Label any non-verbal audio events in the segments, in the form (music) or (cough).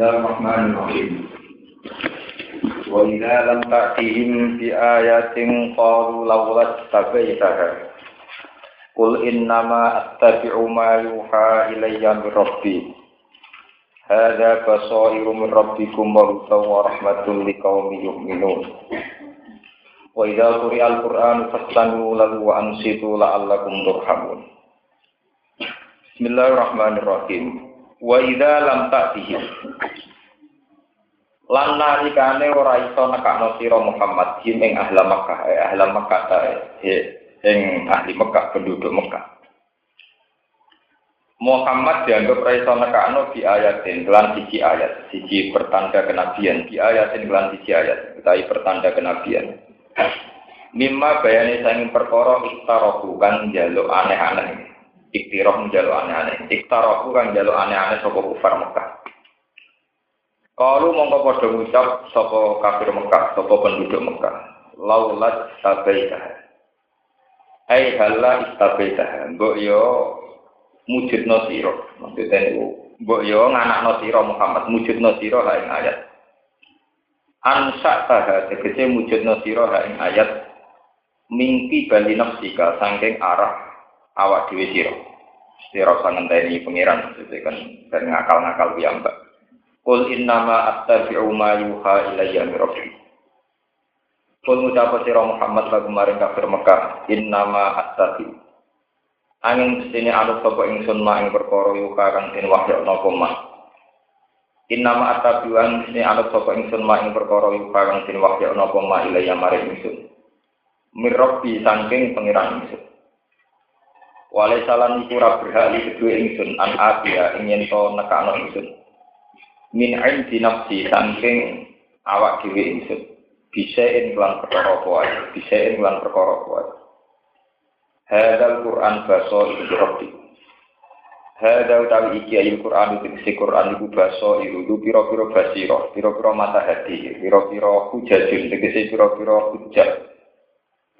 Bismillahirrahmanirrahim. Wa idza lam ta'tihim bi ayatin qalu lawla tabaitaha. Qul innama attabi'u ma yuha ilayya min rabbi. Hadza basairu min rabbikum wa hudan wa rahmatun liqaumin yu'minun. Wa idza quri'al Qur'anu fastami'u lahu wa ansitu la'allakum turhamun. Wa idza lam ta'tihim. Lan nalikane ora iso nekakno sira Muhammad him ing ahli Makkah eh, ahli Makkah ta eh, ing ahli Makkah penduduk Makkah. Muhammad dianggap ora iso nekakno di ayatin kelan siji ayat siji pertanda kenabian di ayatin kelan siji ayat utawi pertanda kenabian. Mimma bayane sanging perkara istarohu kan jaluk aneh-aneh iktiroh menjaluk aneh-aneh. Iktarohu kan jaluk aneh-aneh sapa kufar Mekah. Kalau mongko padha ngucap sapa kafir Mekah, sapa penduduk Mekah, laulat tabaitah. Ai halla istabaitah. Mbok yo mujudno sira. Maksudnya niku mbok yo nganakno sira Muhammad mujudno sira ha ing ayat. Ansa taha tegese mujudno sira ha ing ayat mingki bali nafsika saking arah awak dhewe sira. Sira usah ngenteni pangeran kan ben ngakal-ngakal piyambak. Qul innama attabi'u ma yuha ilayya min rabbi. Qul ngucap sira Muhammad lagu maring kafir Mekah, innama attabi'u. Angin sini anut sapa ingsun ma ing perkara yuha kang den wahyu napa ma. Innama attabi'u angin sini anut sapa ingsun ma ing perkara yuha kang den wahyu napa ma ilayya maring ingsun. Mir rabbi saking pangeran ingsun. Wale salan iku ora berhak li kedue ingsun an abiya ingin to nekano ingsun. Min ain dinafsi saking awak dhewe ingsun. Bisa ing lan perkara kuwi, bisa ing lan perkara kuwi. Hadal Quran baso iku rabbi. Hada utawi iki ayat Quran itu si Quran itu baso itu piro-piro basiro, piro-piro mata hati, piro-piro hujajun, tegese piro-piro hujah.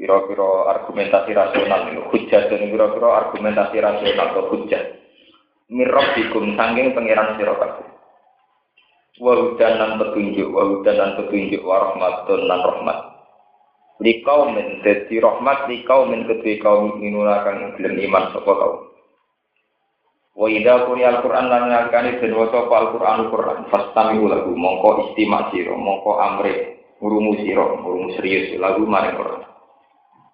Piro-piro argumentasi rasional itu hujat dan piro-piro argumentasi rasional atau hujat mirrob dikum sangking pangeran sirokat wahudan dan petunjuk wahudan dan petunjuk warahmatun dan rahmat. Di kaum min dadi rahmat kaum min kedua kaum minuna kang gelem iman sapa kaum. Wa idza quriya al-qur'an lan ngakani den waca al-qur'an al-qur'an fastami lagu mongko istimak sira mongko amre ngurumu sira serius lagu maring Qur'an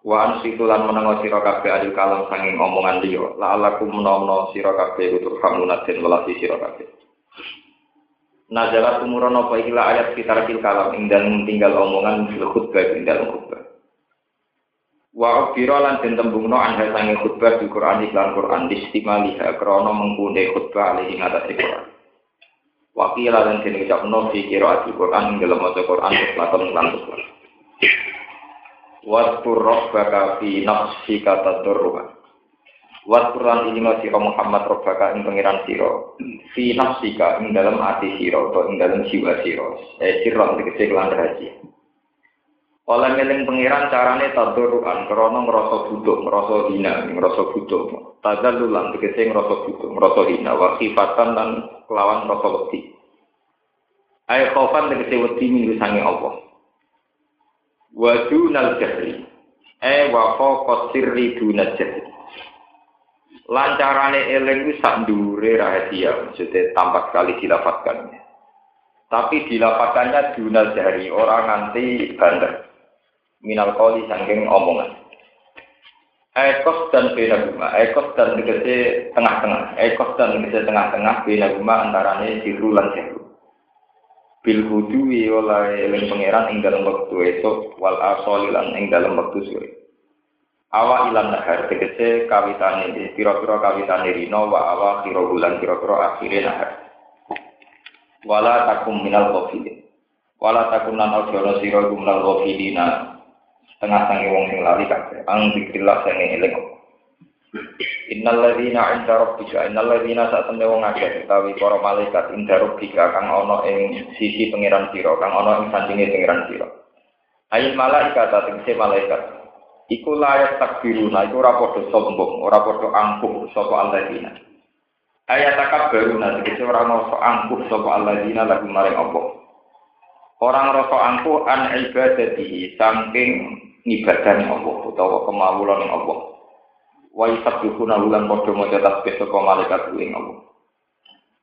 Wa ansitu lan menengo sira kabeh adil kalam sanging omongan liya. La alakum menawa sira kabeh utur hamunatin welasi sira kabeh. Nazalat umuran apa ikilah ayat sekitar kil kalam ing dalem tinggal omongan fil khutbah ing dalem khutbah. Wa abira lan den tembungno anha sange khutbah di Quran iklan Quran distimaliha krana mengkune khutbah alih ing atas Quran. Wakila dan den ucapno fi qiraat Quran ing dalem maca Quran lakon lan Waskur robbaka fi nafsika tadurruha. Waskur lan ini sira Muhammad robbaka ing pangeran sira. Fi nafsika ing dalam hati sira atau ing dalam jiwa sira. Eh sirra tegese lan rahasia. Oleh meling pangeran carane tadurruhan krana ngrasa butuh, ngrasa hina, ngrasa butuh. Tadallulan tegese ngrasa butuh, ngrasa hina wa khifatan lan kelawan ngrasa wedi. Ayo khaufan tegese wedi minggu sange Allah wa dunal jahri. E wa faqat sirri dunal jahri. Lancarane eling ku sak ndure rahasia maksudnya tampak sekali dilafatkan. Tapi dilafatkannya dunal jahri orang nganti bandar. Minal koli sangking omongan. Ekos dan bina rumah, ekos dan tegese tengah-tengah, ekos dan tegese tengah-tengah bina rumah antarane siru lan siru bil hudui oleh eling pangeran ing dalam waktu esok wal asoli lan ing dalam waktu sore. Awa ilan nahar tegese kawitane pira-pira kawitane rino wa awa kira bulan pira-pira akhire nahar. Wala takum minal ghafilin. Wala takum lan ojo sira minal ghafilina. Setengah sange wong sing lali kabeh. Ang dikrillah sange eling Innal ladzina 'inda rabbika innal ladzina sak temne wong akeh utawi para malaikat inda rabbika kang ana ing sisi pangeran sira kang ana ing sandinge pangeran sira. Ayat malaikat tegese malaikat iku layak takbiruna iku ora padha sombong ora padha angkuh sapa alladzina. Ayat takab baru nanti kita orang rasa angkuh sopa dina lagu maring Allah. Orang rasa angkuh an ibadatihi saking ibadahnya Allah utawa kemawulan Allah. Wa yusabbihuna ulan padha maca tasbih saka malaikat ing Allah.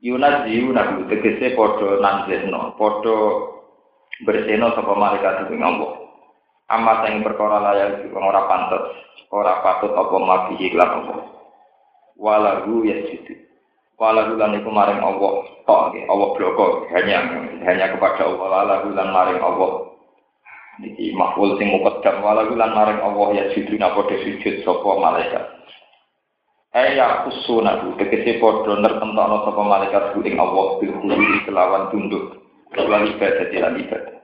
Yunaziu nabi tegese padha nanjeno, padha berseno sapa malaikat ing Allah. Amat yang perkara layak ora pantes, ora patut apa mati iklan Allah. Walahu yasjudu Wala bulan itu maring Allah tok Allah bloko hanya hanya kepada Allah wala bulan maring Allah Niki makhluk sing mukaddam wala bulan maring Allah ya sujudna padha sujud sapa malaikat Aya kusuna bu tegese padha nertentokno sapa malaikat ing Allah bil khuluwi kelawan tunduk kelawan ibadah lan ibadah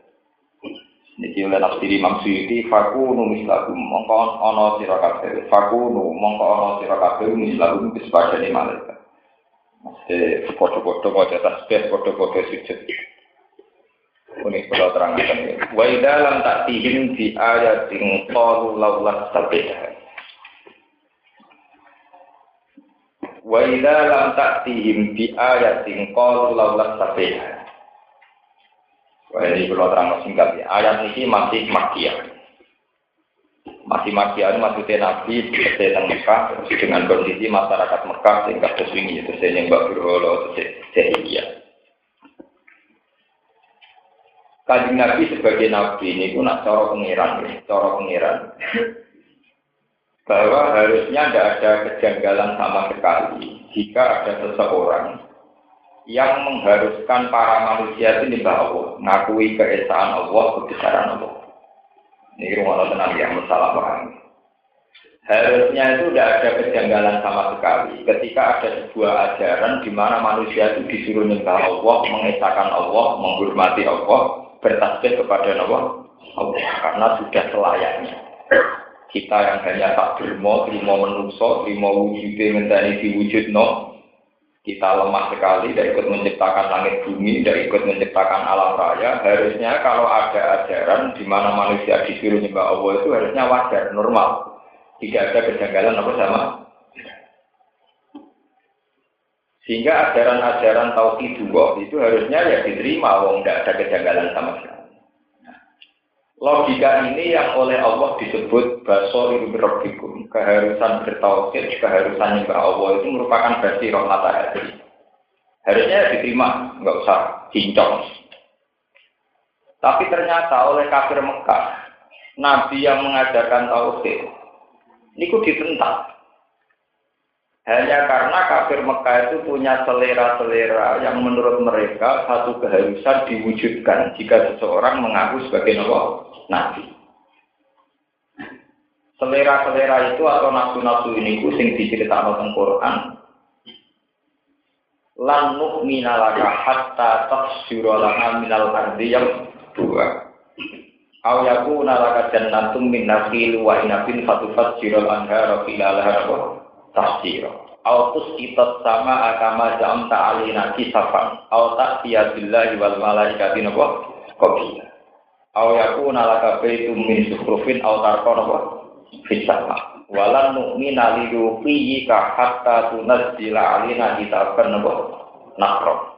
Niki oleh nafsiri Imam Suyuti fakunu mislahum mongko ana sira kabeh fakunu mongko ana sira kabeh mislahum kesepadane malaikat Mesti foto-foto wajah tasbih, foto-foto sujud. Ini kalau terangkan ini. Wa dalam tak tihim di ayat yang qalu laulah sabiha. Wa dalam tak tihim di ayat yang qalu laulah sabiha. Wah ini kalau terang singkat ya. Ayat ini masih makian masih makian maksudnya Nabi tentang Mekah dengan kondisi masyarakat Mekah sehingga terus ini terus yang Mbak terus Jahiliyah. Kajian Nabi sebagai Nabi ini pun cara pengiran, cara pengiran bahwa harusnya tidak ada kejanggalan sama sekali jika ada seseorang yang mengharuskan para manusia itu nyembah Allah, ngakui keesaan Allah, kebesaran Allah. Ini rumah tenang yang masalah paham. Harusnya itu tidak ada kejanggalan sama sekali ketika ada sebuah ajaran di mana manusia itu disuruh nyembah Allah, mengesahkan Allah, menghormati Allah, bertasbih kepada Allah, Allah karena sudah selayaknya. Kita yang hanya tak terima, terima menungso, terima wujudnya mentari diwujud no, kita lemah sekali, tidak ikut menciptakan langit bumi, tidak ikut menciptakan alam raya. Harusnya kalau ada ajaran di mana manusia disuruh nyembah Allah itu harusnya wajar, normal. Tidak ada kejanggalan apa sama. Sehingga ajaran-ajaran tauhid itu harusnya ya diterima, wong tidak ada kejanggalan sama sekali. Logika ini yang oleh Allah disebut basor rabbikum, keharusan bertauhid, keharusan nyembah Allah itu merupakan roh mata hati. Harusnya diterima, nggak usah cincong. Tapi ternyata oleh kafir Mekah, Nabi yang mengajarkan tauhid, ini ditentang. Hanya karena kafir Mekah itu punya selera-selera yang menurut mereka satu keharusan diwujudkan jika seseorang mengaku sebagai nabi. Selera-selera itu atau nafsu-nafsu ini sing diceritakan tentang Quran. Lan nu'mina laka hatta tafsira lana minal ardi yang dua. Aw yakuna jannatum min nakhil wa inabin fatufajjira al-anhara khilalaha tafsira. Aw tusqitat sama akama jam ta'alina kisafan. Aw ta'tiya billahi wal malaikati napa? Qabila. Aw yakuna laka baitum min sukhrufin aw tarqa napa? Fisama. Walan nu'mina li yuqiyika hatta tunazzila alina kitaban napa? Nakro.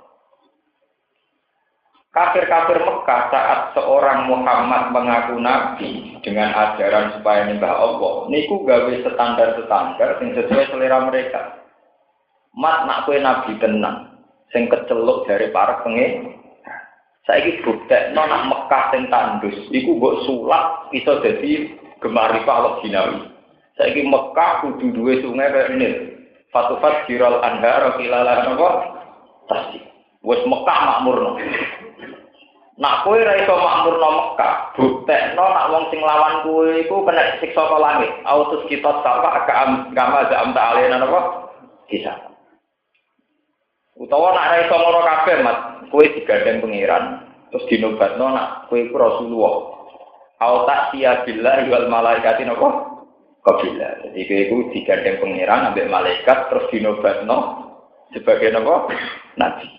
Kafir-kafir Mekah saat seorang Muhammad mengaku nabi dengan ajaran supaya nyembah Allah, niku gawe standar-standar yang sesuai selera mereka. Mat nak kue nabi tenang, sing keceluk dari para pengen, Saiki buktekno nak Mekah sing tandus iku mbok sulap iso dadi gemari Allah Jinawi. Saiki Mekah kudu duwe sungai kaya ini. Fatufat jiral anhar kilala napa? Tasi. Wes Mekah makmurno. Nak kowe ra iso makmurno Mekah, buktekno nak wong sing lawan kowe iku kena siksa ka langit. Autus kita sapa kama zam ta'alena napa? Kisah. Utawa nak ra iso ngono kabeh, Mat, kowe digandeng pangeran, terus dinobatno nak kowe iku Rasulullah. Au tak sia billah wal malaikati napa? Kabila. Jadi kowe iku digandeng pangeran ambek malaikat terus dinobatno sebagai napa? Nabi.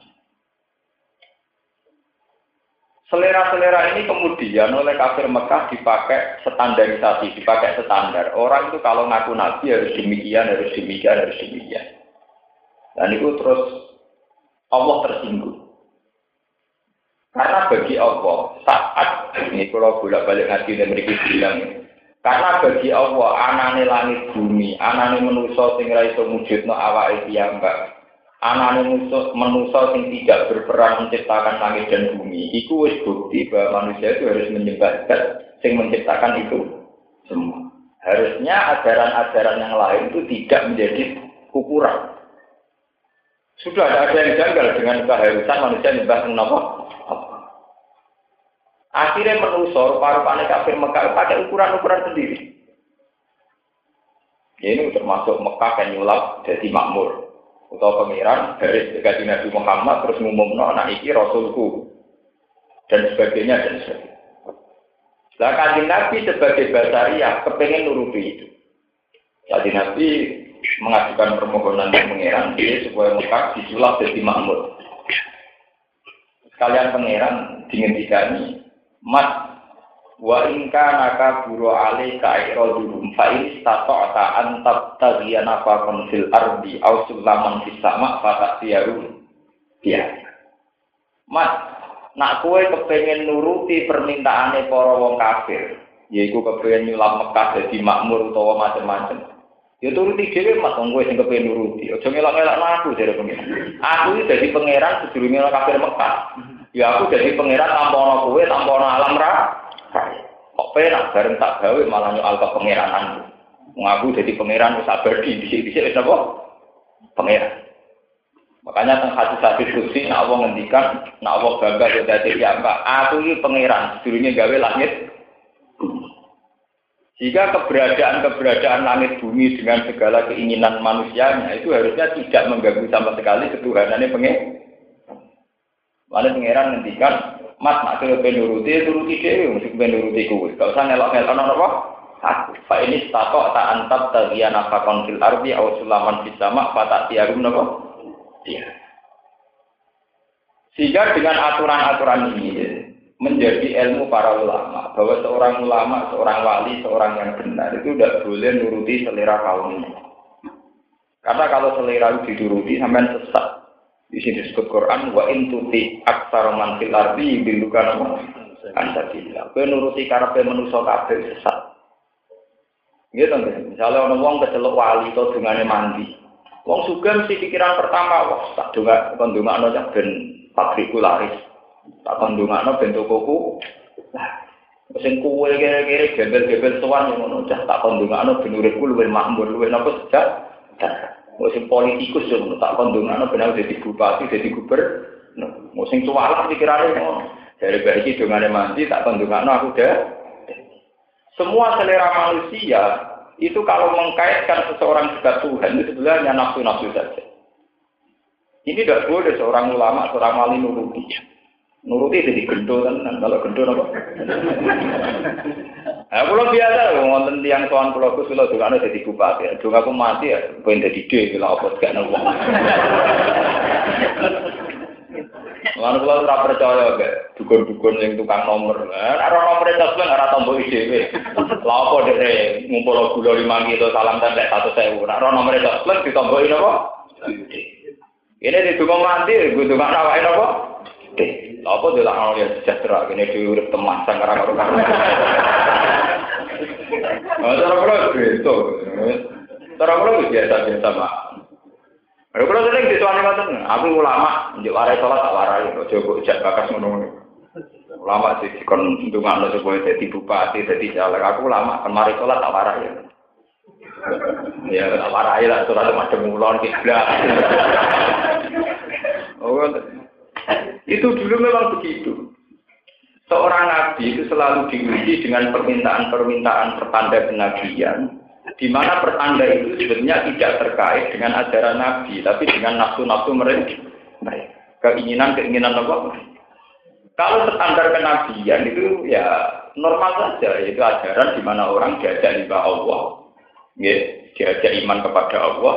Selera-selera ini kemudian oleh kafir Mekah dipakai standarisasi, dipakai standar. Orang itu kalau ngaku nabi harus demikian, harus demikian, harus demikian. Dan itu terus Allah tersinggung. Karena bagi Allah saat ini kalau bolak balik ngaji dan mereka bilang karena bagi Allah anane langit bumi, anane manusa sing ra iso mujudno awake piyambak. Anane manusa manusa sing tidak berperan menciptakan langit dan bumi, iku wis bukti bahwa manusia itu harus menyembah zat sing menciptakan itu semua. Harusnya ajaran-ajaran yang lain itu tidak menjadi ukuran. Sudah ada yang janggal dengan keharusan manusia nyembah kenapa? Akhirnya menusor paru-paru kafir Mekah pakai ukuran-ukuran sendiri. Ini termasuk Mekah yang nyulap jadi makmur. Atau pangeran dari gaji Nabi Muhammad terus ngumumno anak iki Rasulku dan sebagainya dan sebagainya. Kanjeng Nabi sebagai basaria kepengen nuruti itu. Jadi Nabi mengajukan permohonan ke pangeran dia supaya Mekah disulap jadi makmur. Sekalian pangeran dingendikani Mas wa inka naka buru ali ka irodulum fa in stata'ta an tabtaghiya nafaqan fil ardi aw sulaman fis sama fa ta'tiyaru ya Mas nak kue kepengen nuruti permintaane para wong kafir yaiku kepengen nyulam Mekah jadi makmur utawa macam-macam ya turuti dhewe mas wong kowe sing kepengen nuruti aja ngelak-ngelak aku jare pengen aku iki dadi pangeran sedurunge kafir Mekah Ya aku jadi pangeran tanpa ono kowe, tanpa ono alam ra. Kok penak bareng tak gawe malah nyoal ke pangeranan. Mengaku jadi pangeran wis abadi dhisik-dhisik wis apa? Pangeran. Makanya teng hadis-hadis kursi nak Allah ngendikan, nak Allah bangga ya dadi. Aku iki pangeran, sedurunge gawe langit. Jika keberadaan-keberadaan langit bumi dengan segala keinginan manusianya itu harusnya tidak mengganggu sama sekali ketuhanannya pengen Lalu pangeran ngendikan, Mas nak kira penuruti, turuti dewi, mesti penuruti kuwi. Gak usah ngelok-ngelok apa? Aku. Fa ini stato tak antap tagian apa konfil arbi aw sulaman sama tak tiarum nopo. Iya. Sehingga dengan aturan-aturan ini menjadi ilmu para ulama bahwa seorang ulama, seorang wali, seorang yang benar itu tidak boleh nuruti selera kaum ini. Karena kalau selera itu dituruti sampai sesat. Di sini disebut Quran wa in tuti aksar man fil ardi bilukan ansabilillah. Kowe nuruti karepe manusa kabeh sesat. Gitu kan? Misalnya orang wong kecelok wali atau dungane mandi. Wong suka mesti pikiran pertama, wah tak dunga kon dungakno cak ben laris. Tak kon dungakno ben tokoku. Nah, sing kuwe kira-kira gembel-gembel sowan ngono cah tak kon dungakno ben uripku luwih makmur, luwih napa sejak. Musim politikus yo tak kondongan benar jadi bupati, jadi gubernur. Musim cualah pikirannya ngono. Dari baik dengan mandi tak kondongan aku deh. Semua selera manusia itu kalau mengkaitkan seseorang dengan Tuhan itu sebenarnya nafsu-nafsu saja. Ini tidak boleh seorang ulama, seorang wali nuruti. Nuruti jadi gendo kan, kalau gendo apa? (laughs) Nah, kalau biasa, ngonten tiang tuan pulau kus pulau juga ada jadi bupati. Juga aku mati ya, pengen jadi D, bila apa gak nopo. (laughs) Lalu kalau tidak percaya, gak dukun-dukun yang tukang nomor. Nah, nomor itu sebenarnya ada tombol IDW. Lalu apa dari ngumpul gula lima kilo salam tanda satu sewu. Nah, nomor itu sebenarnya ditombolin apa? Ini di tukang mati, gue tukang nawain apa? Apa dia lah ya sejahtera, ini diurut teman sangkara karo karo. (laughs) Cara kula itu, cara kula biasa biasa mak. Kalau kalau sering dituani ngoten, aku ulama, njuk warai sholat tak warai, kok jak bakas ngono. Ulama sih kon ndongakno supaya dadi bupati, dadi caleg. Aku ulama, kemari sholat tak warai. Ya, tak warai lah, sholat macam ulon kiblat. (laughs) Oh, itu dulu memang begitu. Seorang nabi itu selalu diuji dengan permintaan-permintaan pertanda kenabian, di mana pertanda itu sebenarnya tidak terkait dengan ajaran nabi, tapi dengan nafsu-nafsu mereka. Keinginan-keinginan apa? Kalau standar kenabian itu ya normal saja, yaitu ajaran di mana orang diajak lima Allah, ya, diajak iman kepada Allah,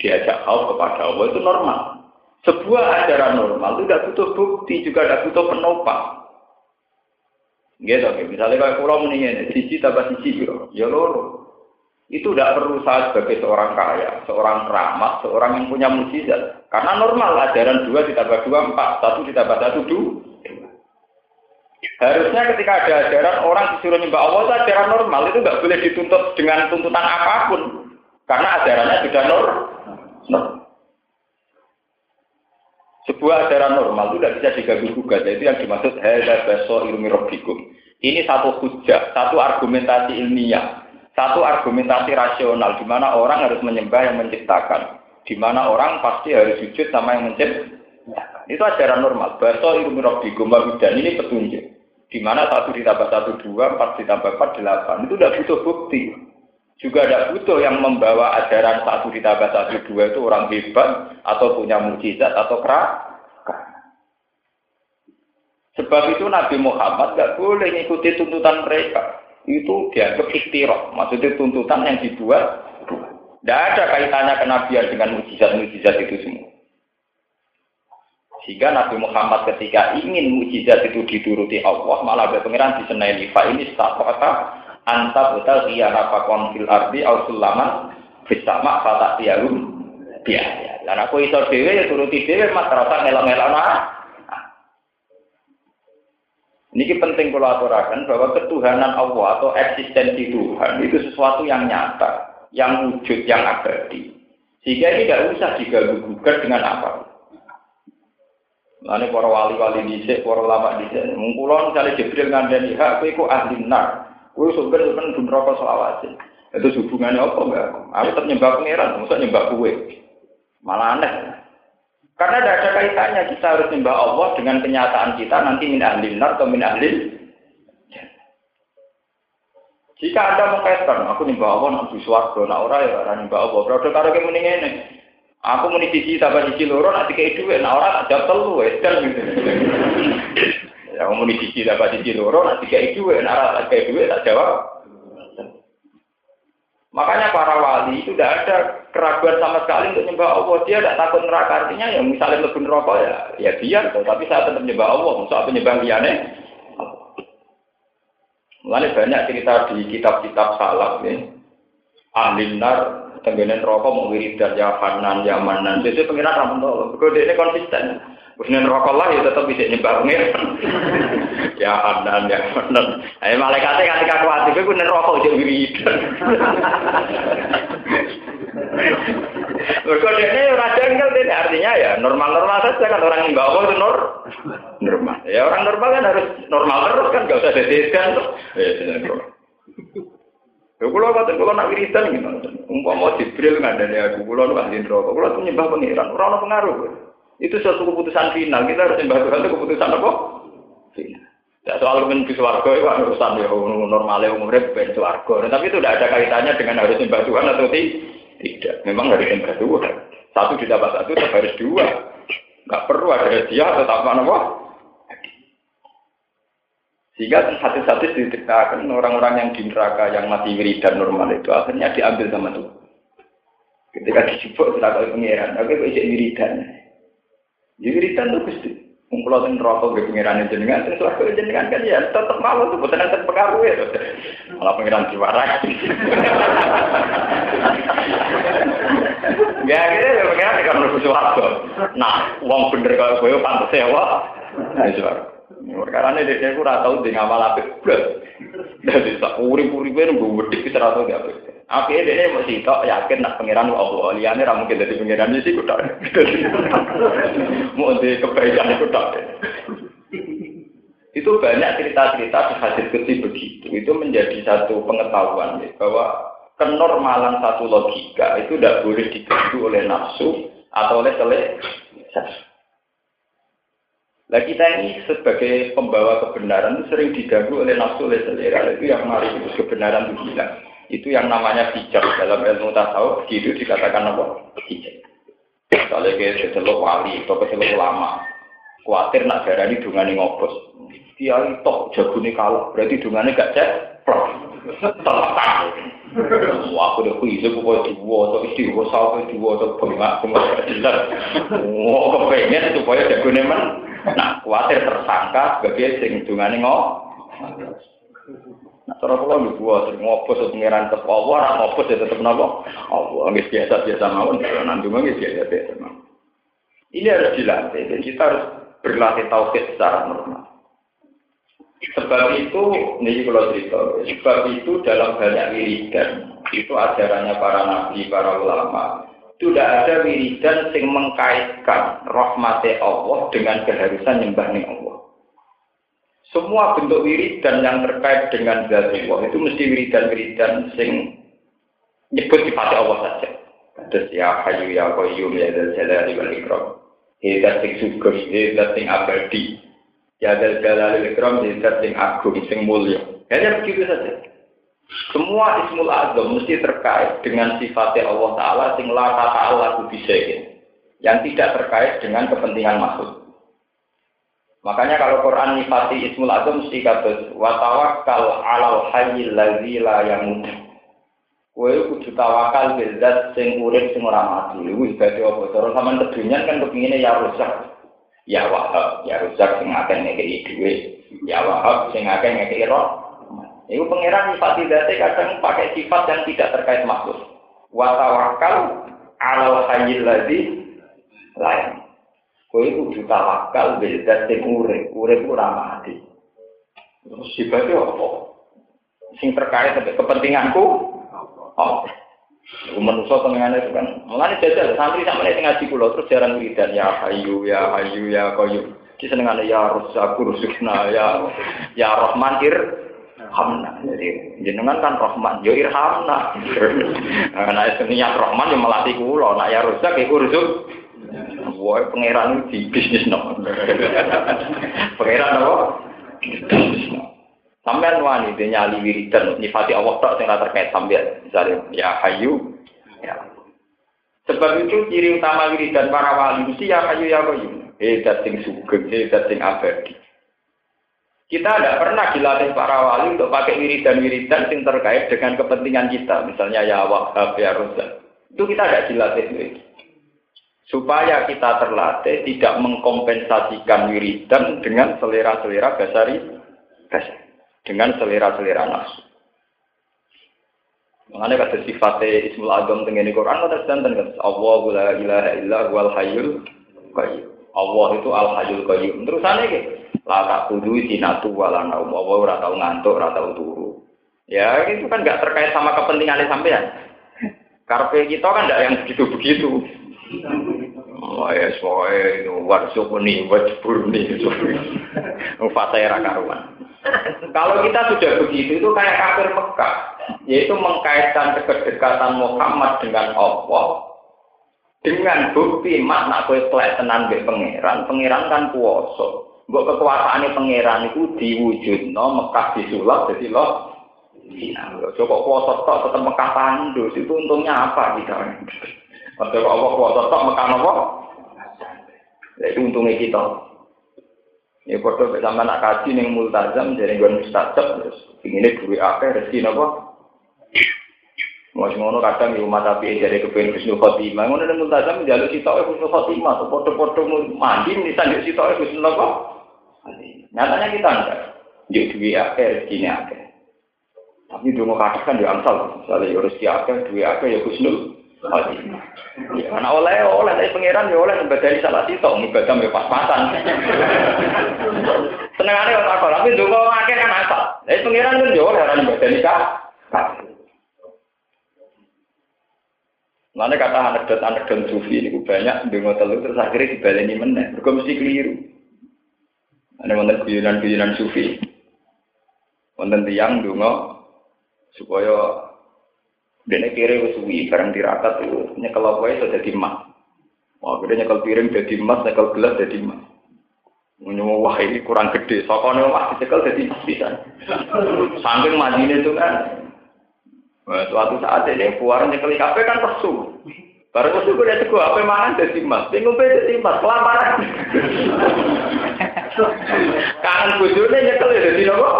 diajak khauf kepada Allah itu normal. Sebuah ajaran normal itu tidak butuh bukti, juga tidak butuh penopang. Gitu, misalnya kalau pulau mendingin, sisi tambah sisi, ya loro. Itu tidak perlu saya sebagai seorang kaya, seorang ramah, seorang yang punya mujizat. Karena normal ajaran dua ditambah dua empat, satu ditambah satu dua. Harusnya ketika ada ajaran orang disuruh nyembah Allah itu ajaran normal itu nggak boleh dituntut dengan tuntutan apa pun karena ajarannya sudah normal. Sebuah ajaran normal itu tidak bisa diganggu gugat. Itu yang dimaksud hada baso ilmi robbikum. Ini satu hujah, satu argumentasi ilmiah satu argumentasi rasional di mana orang harus menyembah yang menciptakan, di mana orang pasti harus sujud sama yang menciptakan. Itu ajaran normal. Baso ilmu robbikum dan ini petunjuk. Di mana satu ditambah satu dua, empat ditambah empat delapan. Itu tidak butuh bukti. Juga tidak butuh yang membawa ajaran satu ditambah satu dua itu orang hebat atau punya mujizat atau kerak. Sebab itu Nabi Muhammad nggak boleh mengikuti tuntutan mereka itu dianggap ikhtirah. Maksudnya tuntutan yang dibuat tidak ada kaitannya kenabian dengan mujizat-mujizat itu semua. Sehingga Nabi Muhammad ketika ingin mujizat itu dituruti Allah, malah ada di senai fa ini kata anta betal iya nafakon fil ardi au sulaman bersama kata tialum biaya. Dan aku iso dewe ya turuti dewe mas terasa ngelak-ngelak ini penting kalau aturakan bahwa ketuhanan Allah atau eksistensi Tuhan itu sesuatu yang nyata, yang wujud, yang abadi. Sehingga ini tidak usah diganggu gugat dengan apa. Lalu para wali-wali dhisik, para ulama dhisik, mungkulon misalnya Jibril ngandani hak kowe ahli nar. Kowe suka ben ben rokok selawase. Itu hubungannya apa enggak? Aku tetap nyembah pangeran, masa nyembah kowe. Malah aneh. Karena tidak ada kaitannya kita harus menyembah Allah dengan kenyataan kita nanti min ahli nar atau min ahli jika Anda mengkaitkan, aku nyembah Allah nanti suwargo, nah orang ya orang nyembah Allah. Berarti kalau kamu ini aku mau sisi tambah sisi loro kayak nah orang tak jawab telu, dan gitu. Ya mau sisi tambah sisi loro nanti kayak duit, nah kayak duit tak jawab. Makanya para wali itu tidak ada keraguan sama sekali untuk nyembah Allah. Dia tidak takut neraka artinya ya misalnya lebih neraka ya ya dia. Tapi saya tetap nyembah Allah. Maksud apa nyembah liane? Mulanya banyak cerita di kitab-kitab salaf nih. Ahli nar, tenggenen rokok mau wiridan ya Hanan, ya Manan. Jadi pengiran ramen tolong. Kode ini konsisten. Kemudian rokok lah ya tetap bisa nyembah pengiran. (laughs) ya Hanan, ya Manan. Eh malaikatnya ketika kuat itu gue rokok jadi wiridan. (laughs) Mereka ini raja enggak ini artinya ya normal-normal saja kan orang yang bawa itu nor normal. Ya orang normal kan harus normal terus kan gak usah dedeskan tuh. Ya, Ya kula kata kula nak wiridan gimana? Umpama Jibril ngandani aku, kula nu ahli neraka, kula tuh nyembah pangeran, ora ono pengaruh. Itu suatu keputusan final. Kita harus nyembah Tuhan itu keputusan apa? Final. Ya, soal men di swarga itu kan urusan ya normalnya umurnya ben swarga. Tapi itu tidak ada kaitannya dengan harus nyembah Tuhan atau tidak. Memang harus nyembah Tuhan. Satu ditambah satu tetap harus dua. Enggak perlu ada hadiah atau apa apa. Sehingga hati-hati diceritakan orang-orang yang di neraka yang masih wiridan normal itu akhirnya diambil sama Tuhan. Ketika dijubuk setelah kali pengiran, oke kok isi. Ya wiridan itu gusti. Mengkulau ten rokok ke pengiran jenengan, ten suatu jenengan kan ya tetap malu tuh, bukan ada pengaruh ya. Malah pengiran jiwarai. Ya gitu ya pengiran kan harus suatu. Nah, uang bener kalau gue pantas sewa. Nah, suara. Perkara ini dia aku tahu ngamal apik belas. Jadi tak urip-uripe nunggu wedik bisa tahu dia Apik dia mau tok yakin nak pangeran Allah. Liane ra jadi pangeran sih kuda. (laughs) Mau di kebaikan kuda. Itu banyak cerita-cerita di hadis kecil begitu. Itu menjadi satu pengetahuan ya, bahwa kenormalan satu logika itu tidak boleh diganggu oleh nafsu atau oleh selesai. Nah kita ini sebagai pembawa kebenaran sering diganggu oleh nafsu oleh selera itu yang mari kebenaran itu hilang. Itu yang namanya bijak dalam ilmu tasawuf begitu dikatakan apa? Bijak. Kalau kayak seteluk wali atau seteluk ulama, khawatir nak darah ini dungane ngobos. Dia itu jagune kalau berarti dungane gak cek. Telah Wah, aku udah kuis, aku mau dua atau istri, aku sahur dua atau aku mau jelas. Wah, kepengen supaya jagune man Nah, khawatir tersangka sebagai sing dungane ngok. Nah, cara kula lho gua sing ngopo sing pangeran tetep Allah, ora ngopo ya tetep napa? Allah nggih biasa-biasa mawon, nanti nggih biasa-biasa mawon. Ini harus dilatih, dan kita harus berlatih tauhid secara normal. Sebab itu, ini kalau cerita, sebab itu dalam banyak wiridan, itu ajarannya para nabi, para ulama, itu tidak ada wiridan yang mengkaitkan rahmati Allah dengan keharusan nyembah Allah. Semua bentuk wiridan yang terkait dengan zat Allah itu mesti wiridan-wiridan sing nyebut sifat Allah saja. Terus ya hayu ya qayyum ya dzal jalali wal ikram. Hedat sing syukur, hedat sing abadi. Ya dzal jalali wal ikram, hedat sing agung, sing mulya. Hanya begitu saja. Semua ismul azam mesti terkait dengan sifatnya Allah Ta'ala sing la ta'ala bisa yang tidak terkait dengan kepentingan makhluk. Makanya kalau Quran nifati Ismul Azam mesti kata wa tawakkal 'alal hayyil ladzi la yamut. Kowe kudu tawakal bil zat sing urip sing ora mati. Wih dadi apa? Cara sampean kedunyan kan kepingine ya rusak. Ya wahab, ya rusak sing akeh ngekeki dhuwit. Ya wahab sing akeh ngekeki roh. Iku pangeran nifati zate kadang pakai sifat yang tidak terkait makhluk. Wa tawakkal 'alal hayyil ladzi la yamut. Kowe kudu tawakal beda sing urip, urip ora mati. Terus sifatnya apa? Sing terkait dengan kepentinganku? Oh. Manusia tenangane itu kan. Mulane jajal santri sama nek ngaji kula terus jarang wiridan ya hayu ya hayu ya qayyum. Ki senengane ya rusaku rusukna ya ya rahman ir hamna. Jadi jenengan kan rahman yo irhamna. (laughs) Nah, nek niat rahman yo melatih kula, nek ya rusak iku rusuk Wah, pangeran di bisnis no. pangeran apa? Bisnis no. Sampai wani dia nyali wiridan nyifati Allah tak terkait sampai misalnya ya hayu ya. Sebab itu ciri utama wiridan para wali mesti ya hayu ya hayu. Hedat sing sugeng, hedat sing abadi. Kita tidak pernah dilatih para wali untuk pakai wiridan-wiridan yang terkait dengan kepentingan kita. Misalnya ya wahab, ya rozak. Itu kita tidak dilatih supaya kita terlatih tidak mengkompensasikan wiridan dengan selera-selera basari dengan selera-selera nafsu. Mengenai kata sifatnya Ismul Azam dengan Quran kata sedangkan Allah la ilaha illa wal hayyul qayyum. Allah itu al hayyul qayyum. Terus aneh gitu. La tak kudu sinatu wala naum. Allah ora tau ngantuk, ora tau turu. Ya itu kan nggak terkait sama kepentingan sampean. Karpe kita kan tidak yang begitu-begitu. Oh ya, nih, wajbur nih, fase era karuan. Kalau kita sudah begitu, itu kayak kafir Mekah, yaitu mengkaitkan kedekatan Muhammad dengan Allah dengan bukti makna kue tenan be pangeran, pangeran kan kuoso. Kekuasaan pangeran itu diwujud no Mekah disulap jadi loh. Iya, coba kuoso tok tetap Mekah tandus itu untungnya apa kita? Padahal Allah kuasa tok mekan apa? Lek untunge kita. Ya padha sampe nak kaji ning multazam dene nggon mustajab terus pingine duwe akeh rezeki napa? Mas ngono kadang ya umat tapi jadi kepengen Gusnu Khotimah. Ngono nang multazam njaluk sitoke Gusnu Khotimah, so padha-padha mandi nisan njaluk sitoke Gusnu napa? Nyatanya kita enggak. Jadi duit akhir, gini akhir. Tapi dulu mau kan diantal. Misalnya, ya harus diakhir, duit akhir, ya khusnul. Ya, anak oleh oleh dari pangeran ya oleh dari salah situ, ibadah ya pas-pasan. (laughs) Senengane ora kok, tapi ndonga akeh kan asal. Dari pangeran kan ya oleh ora dari kah. Mana kata anekdot-anekdot sufi ini banyak ndonga telu terus akhirnya dibaleni meneh. Mergo mesti keliru. Ada wonten guyonan-guyonan sufi. Wonten tiyang ndonga supaya Dene kiri wis suwi bareng tirakat itu nyekel apa itu jadi emas. Wah, gede nyekel piring jadi emas, nyekel gelas jadi emas. Menyowo wah ini kurang gede, sokone omah dicekel jadi emas bisa. Saking madine itu kan. Nah, suatu saat ini puar nyekel kafe kan pesu. Baru pesu gue lihat gue apa mangan jadi emas, bingung jadi emas, kelaparan. Kangen bujurnya nyekel ya jadi nopo.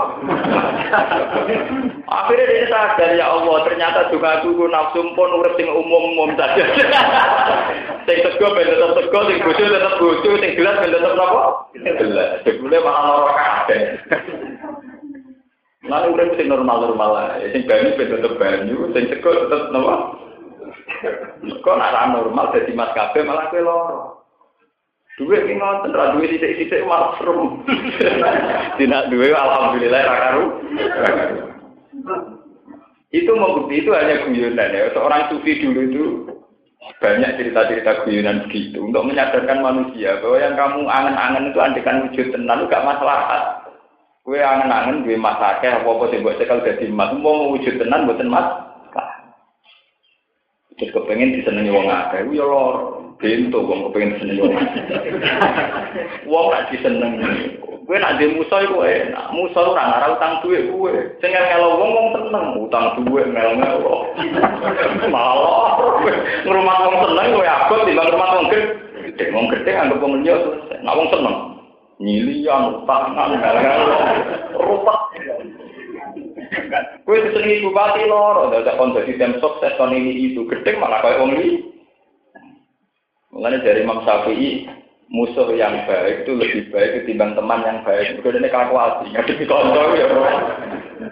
Akhirnya dia sadar ya Allah, ternyata juga aku nafsu pun urip sing umum-umum saja. sing tego ben tetep tego, sing bojo tetep bojo, sing gelas ben tetep napa? Gelas. Jebule malah lara kabeh. Lalu udah mesti normal-normal. Ya, sing banyu tetep banyu, sing cekul tetep nopo. Kok nak normal jadi mas kafe malah kue loro. Duit ini ngonten, ra duit titik-titik malah seru. (laughs) Tidak duit, alhamdulillah rakaru. Itu membukti itu hanya guyonan ya. Seorang sufi dulu itu banyak cerita-cerita guyonan begitu untuk menyadarkan manusia bahwa yang kamu angen-angen itu andekan wujud tenan gak masalah. Kue angen-angen gue masake apa-apa sing mbok cekal dadi emas, mau wujud tenan mboten mas. Terus kepengen disenengi wong akeh, ya lor. Bento wong kepengen seneng wong. Gak diseneng. Kowe nak dhe musa iku enak. Musa ora ngarah utang duit kowe. Sing ngelo wong wong seneng utang duit ngel-ngelo. Malah ngrumat wong seneng kowe abot timbang ngrumat wong gede. Wong gede anggap wong liya. Nak wong seneng nyilian utangan ngel-ngelo. Rupak. Kowe disenengi bupati loro, dadak kon dadi tim sukses kon ini itu gede malah koyo wong iki. Mengenai dari Imam Syafi'i, musuh yang baik itu lebih baik ketimbang teman yang baik. Mereka ini kalkulasi, ngadepi kontrol ya.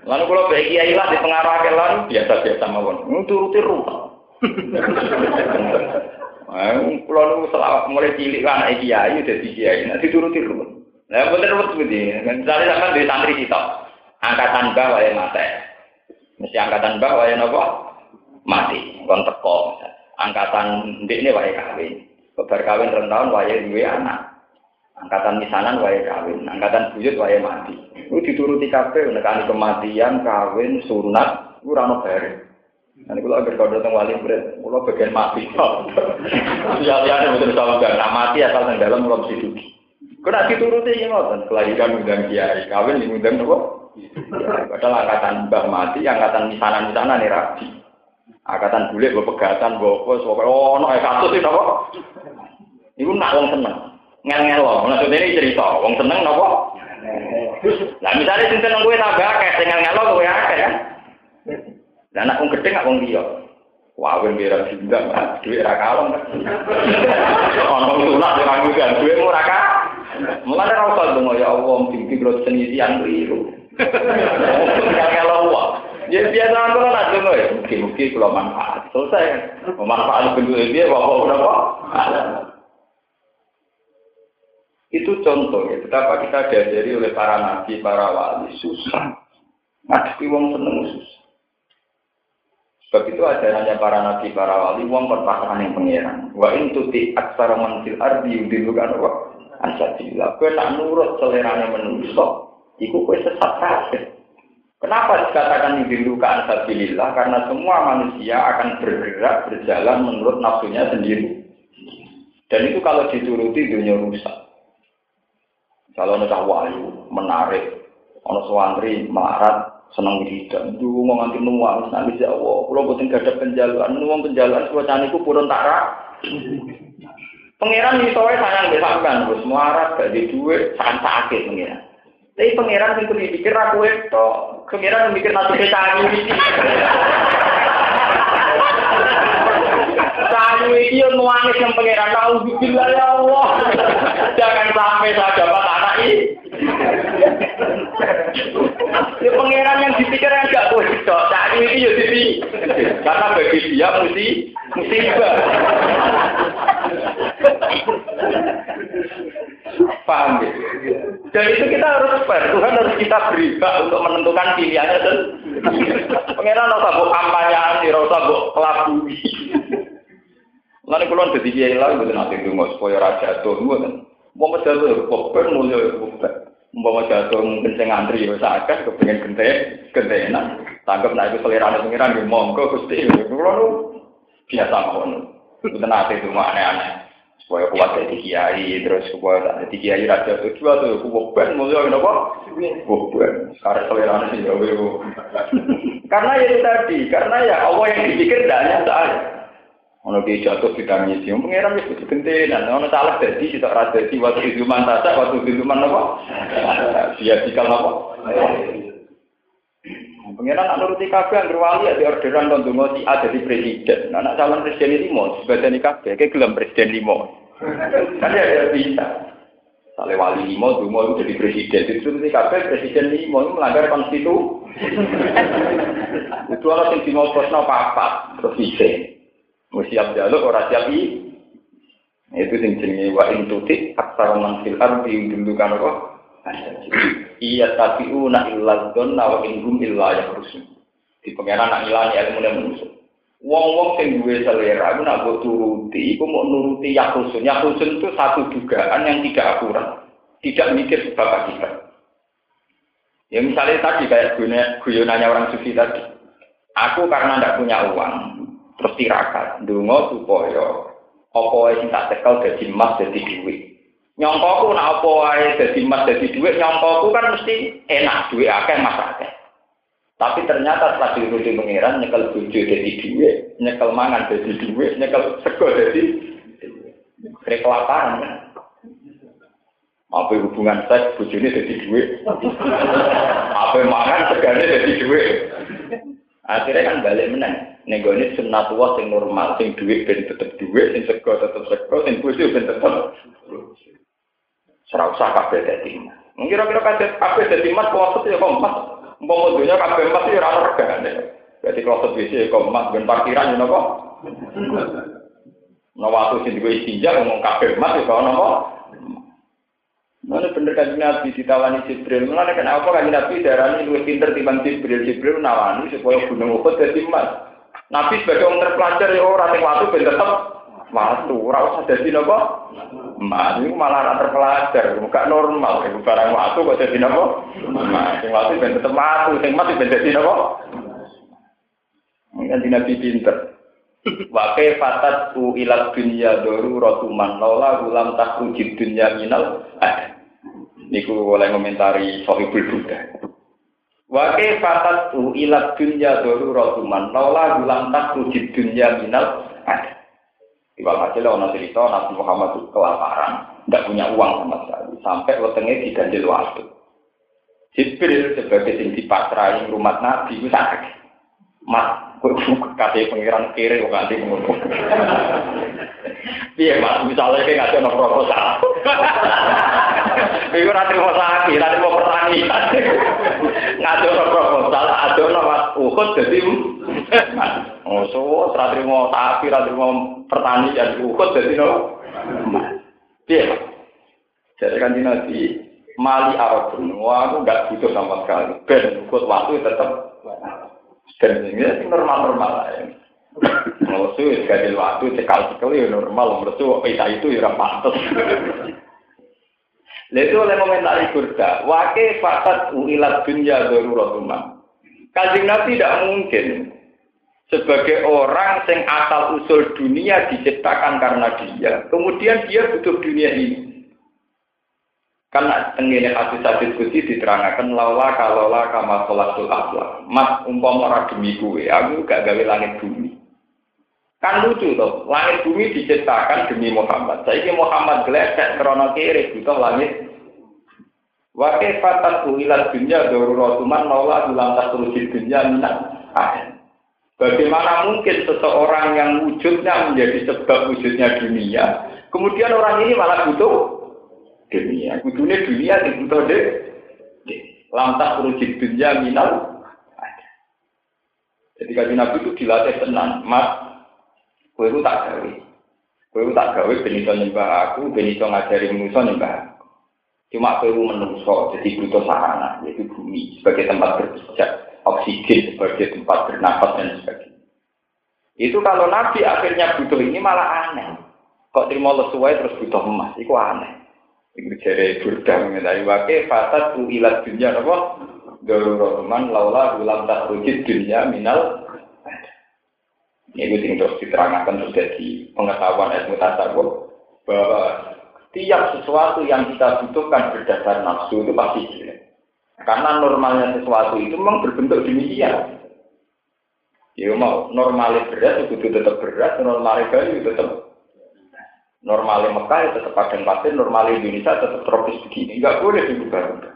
Lalu kalau baik kiai lah di pengarah kelan biasa-biasa mawon. Nuturuti rupa. Kalau lu mulai cilik kan anak kiai udah di kiai, nanti turuti rupa. Nah, bener betul begini. Misalnya sama di santri kita, angkatan bawah yang mati. Mesti angkatan bawah yang apa? Mati, kon. Angkatan ini wae kawin. Kebar kawin rong tahun waya duwe anak. Angkatan misanan waya kawin, angkatan buyut waya mati. Itu dituruti kabeh nekani kematian, kawin, sunat, itu ora ono bare. Nanti kalau agar kau datang wali berat, kalau bagian mati. Ya ya betul sama gak, nah mati asal yang dalam mesti dugi. Kena dituruti ini ngoten, kelahiran undang kiai, kawin undang nopo. Padahal angkatan mbah mati, angkatan misanan-misanan nih rabi. Angkatan bule, gue pegatan, gue apa, oh, no, kasus itu apa? Iku nak wong seneng. Ngel-ngel wong. Maksudnya ini cerita, wong seneng napa? Nah, misalnya sing seneng kowe tambah akeh, sing ngel-ngel kowe akeh kan. Lah anak wong gedhe gak wong liya. Wah, wong bira juga, duit ra kalong. Ono sulak ora ngundang duit ora ka. Mulane ra usah dongo ya Allah, mimpi kula senisian keliru. Ngel-ngel wong. Ya biasa aku nak dongo ya, mungkin-mungkin kula manfaat. Selesai. Manfaat bentuk dia, bapak berapa? Itu contoh ya, betapa kita diajari oleh para nabi, para wali, susah. Ngadepi wong seneng susah. Sebab itu ajarannya para nabi, para wali, wong perpasangan yang pengiran. Wa intuti aksara mansil ardi yudilukan wa ansatilah. Kue nak nurut seleranya menusuk, iku kue sesat kafir. Kenapa dikatakan yudilukan ansatilah? Karena semua manusia akan bergerak, berjalan menurut nafsunya sendiri. Dan itu kalau dituruti dunia rusak. Kalau ada wahyu menarik, ono suwantri marat seneng wiridan, dulu mau nganti nuang, nanti Allah, kalau buatin gak ada penjaluan, nuang penjaluan, suasana itu purun tak itu sayang besamkan, bos muarat gak di duit, sakit pangeran. Tapi pangeran itu dipikir aku itu, pangeran mikir nanti kita ini. Kamu ini (laughs) yang nuangis yang pangeran tahu bikinlah ya Allah. Jangan sampai saya dapat anak ini. Ya pangeran yang dipikir yang gak boleh cok. Saat ini ya jadi karena bagi dia mesti musibah. Paham ya? Dan itu kita harus fair. Tuhan harus kita beri hak untuk menentukan pilihannya dan pangeran rasa buk kampanye, rasa buk kelabui. Lalu kulon jadi kiai lagi betul nanti tunggu supaya raja tuh kan. Mau jatuh bukan mulia bukan. Mau jatuh mungkin saya ngantri ya sakit kepengen gente gentenan. Tanggap naik itu selera pengiran di monggo gusti. Kulon biasa mohon. Betul nanti itu aneh-aneh. Supaya kuat jadi kiai terus supaya jadi kiai raja tuh dua tuh bukan mulia apa? Bukan. Karena selera sih ya (laughs) Karena ya itu tadi, karena ya Allah yang dipikir tidak hanya saya. Ono ki jatuh ditangisi, pengiran wis kudu gentenan. Ono salah dadi kita ora dadi waktu izuman tasa, waktu izuman apa? (laughs) Dia dikal apa? Pengiran nak nuruti kabeh anggere wali ya orderan kon donga si A jadi presiden. Nah, nak calon presiden limo, sebadane kabeh kayak gelem presiden limo. Kan ya bisa. Sale wali limo, dungo itu jadi presiden. Itu mesti kabeh presiden limo itu melanggar konstitusi. itu orang yang dimau posno apa presiden. Mesti siap jaluk, orang siap i. Itu sing jenenge wa intutik aksar man fil ardi dulu kan apa? Iya tapi una illa donna wa inhum illa yakhrusun. Di pengenan nak ilani ilmu manusia. Wong-wong sing duwe selera iku nak mbok turuti, iku mau nuruti yakusun. Yakusun itu satu dugaan yang tidak akurat. Tidak mikir sebab akibat. Ya misalnya tadi kayak guyonannya orang sufi tadi. Aku karena tidak punya uang, terus tirakat, dungo supaya apa sing tak tekel dadi emas dadi duit. Nyongkoku nak apa wae dadi emas dadi duit, nyongkoku kan mesti enak duit akeh mas akeh. Tapi ternyata setelah diikuti pengiran, nyekel bujo jadi duit, nyekel mangan jadi duit, nyekel sego jadi duit. kelaparan kan. Apa hubungan seks, ini jadi duit. Apa mangan, segane jadi duit. Akhirnya kan balik menang. Nego ini sunatullah yang normal, sing duit ben tetep duit, sing sego tetep sego, sing bojo ben tetep. Serausa kabeh dadi. Mungkin kira-kira kabeh dadi mas, kalau ya kok mas. Mau dunia kabeh emas ya ora regane. Jadi kalau WC kok emas ben parkiran yo napa? Nah waktu sing digo istinja ngomong kabeh emas ya napa? Mana bener kan Nabi ditawani Jibril. Mana kenapa kan Nabi darah ini lebih pinter timbang Jibril. Jibril nawani supaya gunung Uhud jadi emas. Nabi sebagai orang terpelajar ya orang yang waktu ben tetep waktu. Ora usah dadi napa? Emas itu malah ora terpelajar, bukan normal. Iku barang waktu kok dadi napa? Emas. Sing waktu ben tetep waktu, sing mati ben dadi napa? Mungkin Nabi pinter. Wakai fatat u ilat dunia doru rotuman lola ulam tak ujib dunia minal ada. Niku boleh komentari Sohibul Buddha. Wakai fatat u ilat dunia doru rotuman lola ulam tak ujib dunia minal ada. Iwal hasil orang cerita Nabi Muhammad itu kelaparan, tidak punya uang sama sekali, sampai wetenge diganjil waktu. Jibril sebagai sing dipasrahi rumah Nabi itu sakit. Mas, kata pengiran kiri kok nanti ngono. Iya mas, misalnya kayak nggak ada proposal. Iku nanti mau sakit, nanti mau pertanian. Nggak ada proposal, ada nama ukut jadi Oh, so, ratri mau sapi, ratri mau pertanian, ukut jadi no. Iya, jadi kan nanti mali Arab wah aku nggak butuh sama sekali. Ben, ukut waktu tetap. Dan ini normal-normal ya. Musuh sekali waktu cekal cekal ya normal, musuh pita itu ya pantas. Lalu oleh komentari kurda, wake fatat uilat dunya daruratuma. Kajian Nabi tidak mungkin sebagai orang yang asal usul dunia diciptakan karena dia, kemudian dia butuh dunia ini. Karena tenggine hadis-hadis kunci diterangkan lawa kalola kama sholatul akhlak. Mas umpama ora demi gue, aku gak gawe langit bumi. Kan lucu toh, langit bumi diciptakan demi Muhammad. Saya Muhammad geleset krono kiri butuh langit. Wakil fatan uilat dunia daruratuman maula ulang tasruh dunia minat akhir. Bagaimana mungkin seseorang yang wujudnya menjadi sebab wujudnya dunia, kemudian orang ini malah butuh dunia. Kudune dunia di butuh deh. Lantas urujit dunia minal. Jadi kaji Nabi itu dilatih tenang. Mas, kue itu tak gawe. Kue itu tak gawe benito nyembah aku, benito ngajari manusia nyembah aku. Cuma kue menungso, jadi butuh sarana, yaitu bumi sebagai tempat berpijak, oksigen sebagai tempat bernapas dan sebagainya. Itu kalau Nabi akhirnya butuh ini malah aneh. Kok terima lesuai terus butuh emas, itu aneh. Iku jere burdah mengenai wakil fasad tu ilat dunia apa? Darurotuman laula ulam tak rujit dunia minal ini sing terus diterangkan terus jadi pengetahuan ilmu tasawuf bahwa tiap sesuatu yang kita butuhkan berdasar nafsu itu pasti. Karena normalnya sesuatu itu memang berbentuk demikian. Ya mau normalnya beras itu tetap beras, normalnya kayu tetap Normalnya Mekah ya tetap padang pasir, normalnya Indonesia tetap tropis begini. Enggak boleh diubah-ubah.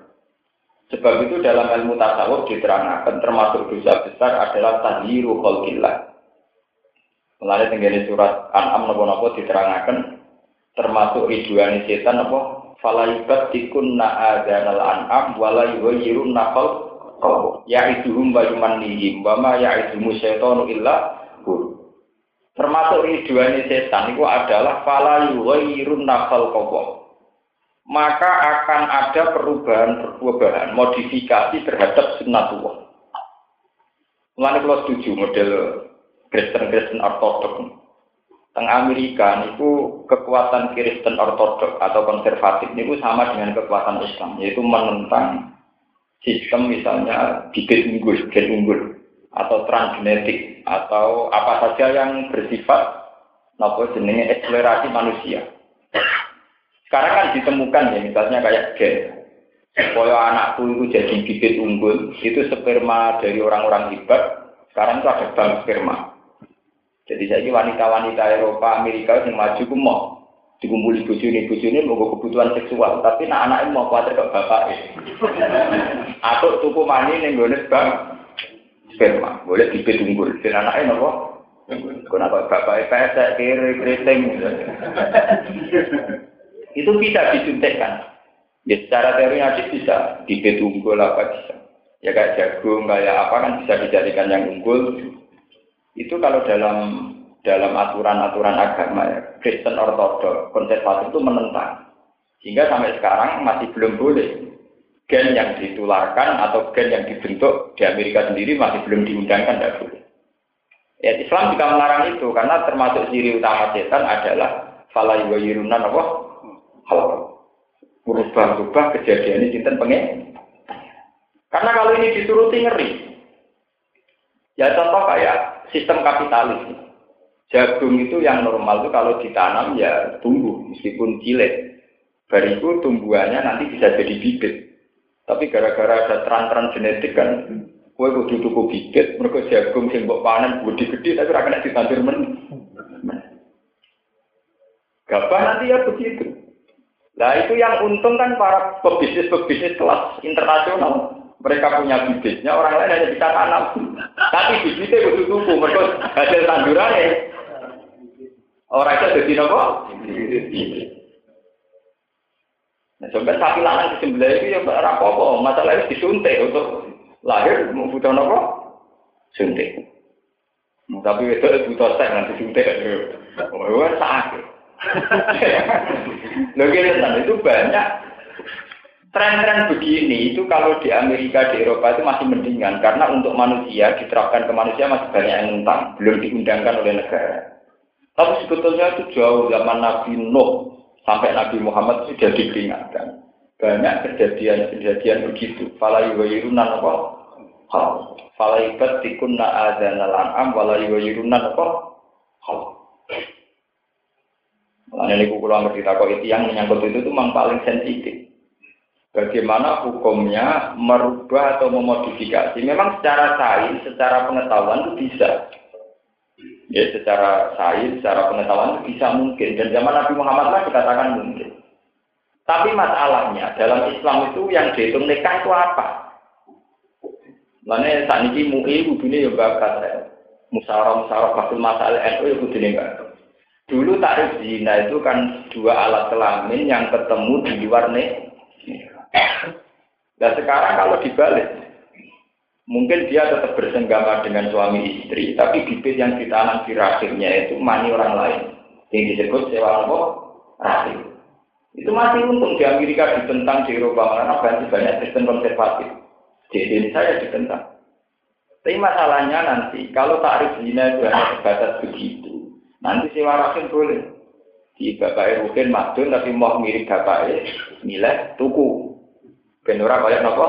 Sebab itu dalam ilmu tasawuf diterangkan termasuk dosa besar adalah tahliru khalqillah. Melalui tinggal surat An'am nopo-nopo diterangkan termasuk riduan setan apa Falaibat tikun na'adanal an'am wala Ya iduhum wa yumannihim wa ma ya idumu syaitonu illa Termasuk ridhuannya setan itu adalah fala yuhayyirun naqal Maka akan ada perubahan-perubahan, modifikasi terhadap sunnatullah. Mulane kalau setuju model Kristen-Kristen Ortodok. Teng Amerika niku kekuatan Kristen Ortodok atau konservatif niku sama dengan kekuatan Islam, yaitu menentang sistem misalnya bibit unggul, gen unggul, atau transgenetik, atau apa saja yang bersifat nopo jenenge eksplorasi manusia. Sekarang kan ditemukan ya, misalnya kayak gen. Supaya anakku itu jadi bibit unggul, itu sperma dari orang-orang hebat, sekarang itu ada bank sperma. Jadi saya ini wanita-wanita Eropa, Amerika yang maju ku mau dikumpuli bujuni bujuni mau kebutuhan seksual, tapi nak anak mau khawatir ke bapak (laughs) Atau tuku mani gue bang sperma, boleh dibet unggul, dan anaknya nopo. Kenapa bapak pesek kiri keriting? (laughs) Itu bisa disuntikkan. Ya secara teori bisa dibet unggul apa bisa. Ya kayak jagung, kayak apa kan bisa dijadikan yang unggul, itu kalau dalam dalam aturan-aturan agama ya, Kristen Ortodok, konservatif itu menentang. Sehingga sampai sekarang masih belum boleh gen yang ditularkan atau gen yang dibentuk di Amerika sendiri masih belum diundangkan, tidak boleh. Ya, Islam juga melarang itu karena termasuk ciri utama setan adalah falai wa yirunan apa? Hal berubah-ubah kejadian ini cinta pengen. Karena kalau ini dituruti ngeri. Ya contoh kayak sistem kapitalis. Jagung itu yang normal itu kalau ditanam ya tumbuh meskipun cilik. Bariku tumbuhannya nanti bisa jadi bibit. Tapi gara-gara ada tran-tran genetik kan, kue kudu tuku bibit, mereka jagung sing mbok panen budi gede tapi ora kena ditandur men. Gabah nanti ya begitu. Nah itu yang untung kan para pebisnis-pebisnis kelas internasional. Mereka punya bibitnya, orang lain hanya bisa tanam. Tapi bibitnya butuh tubuh, mereka hasil tanduran ya. Orang itu jadi nopo. Nah, coba sapi lanang disembelih itu ya ora apa-apa, masalah itu disuntik untuk lahir butuh nopo? Suntik. Tapi itu butuh seks nanti suntik. Oh, sakit. (laughs) Loh, itu banyak Tren-tren begini itu kalau di Amerika, di Eropa itu masih mendingan karena untuk manusia diterapkan ke manusia masih banyak yang tentang, belum diundangkan oleh negara. Tapi sebetulnya itu jauh zaman Nabi Nuh sampai Nabi Muhammad sudah diperingatkan. Banyak kejadian-kejadian begitu. Fala yuwayirunan apa? Hal. Fala ibat tikunna adzanal an'am wala yuwayirunan apa? Hal. Makanya ini kula ngerti takut itu yang menyangkut itu memang paling sensitif bagaimana hukumnya merubah atau memodifikasi. Memang secara sains, secara pengetahuan itu bisa. Ya, secara sains, secara pengetahuan itu bisa mungkin. Dan zaman Nabi Muhammad lah dikatakan mungkin. Tapi masalahnya dalam Islam itu yang dihitung nikah itu apa? Mana saat ini MUI ini ya bakat. Musyawarah musyawarah bakul masalah NU ya ini enggak. Dulu tarif zina itu kan dua alat kelamin yang ketemu di luar nih (coughs) Nah sekarang kalau dibalik, mungkin dia tetap bersenggama dengan suami istri, tapi bibit yang ditanam di rahimnya itu mani orang lain, yang disebut sewa apa? Rahim. Itu masih untung di Amerika ditentang di Eropa karena banyak banyak Kristen konservatif. Di Indonesia ya ditentang. Tapi masalahnya nanti kalau tarif zina itu hanya sebatas begitu, nanti sewa rahim boleh. Di bapaknya mungkin madun tapi mau mirip bapaknya nilai tuku Ben ora kaya napa?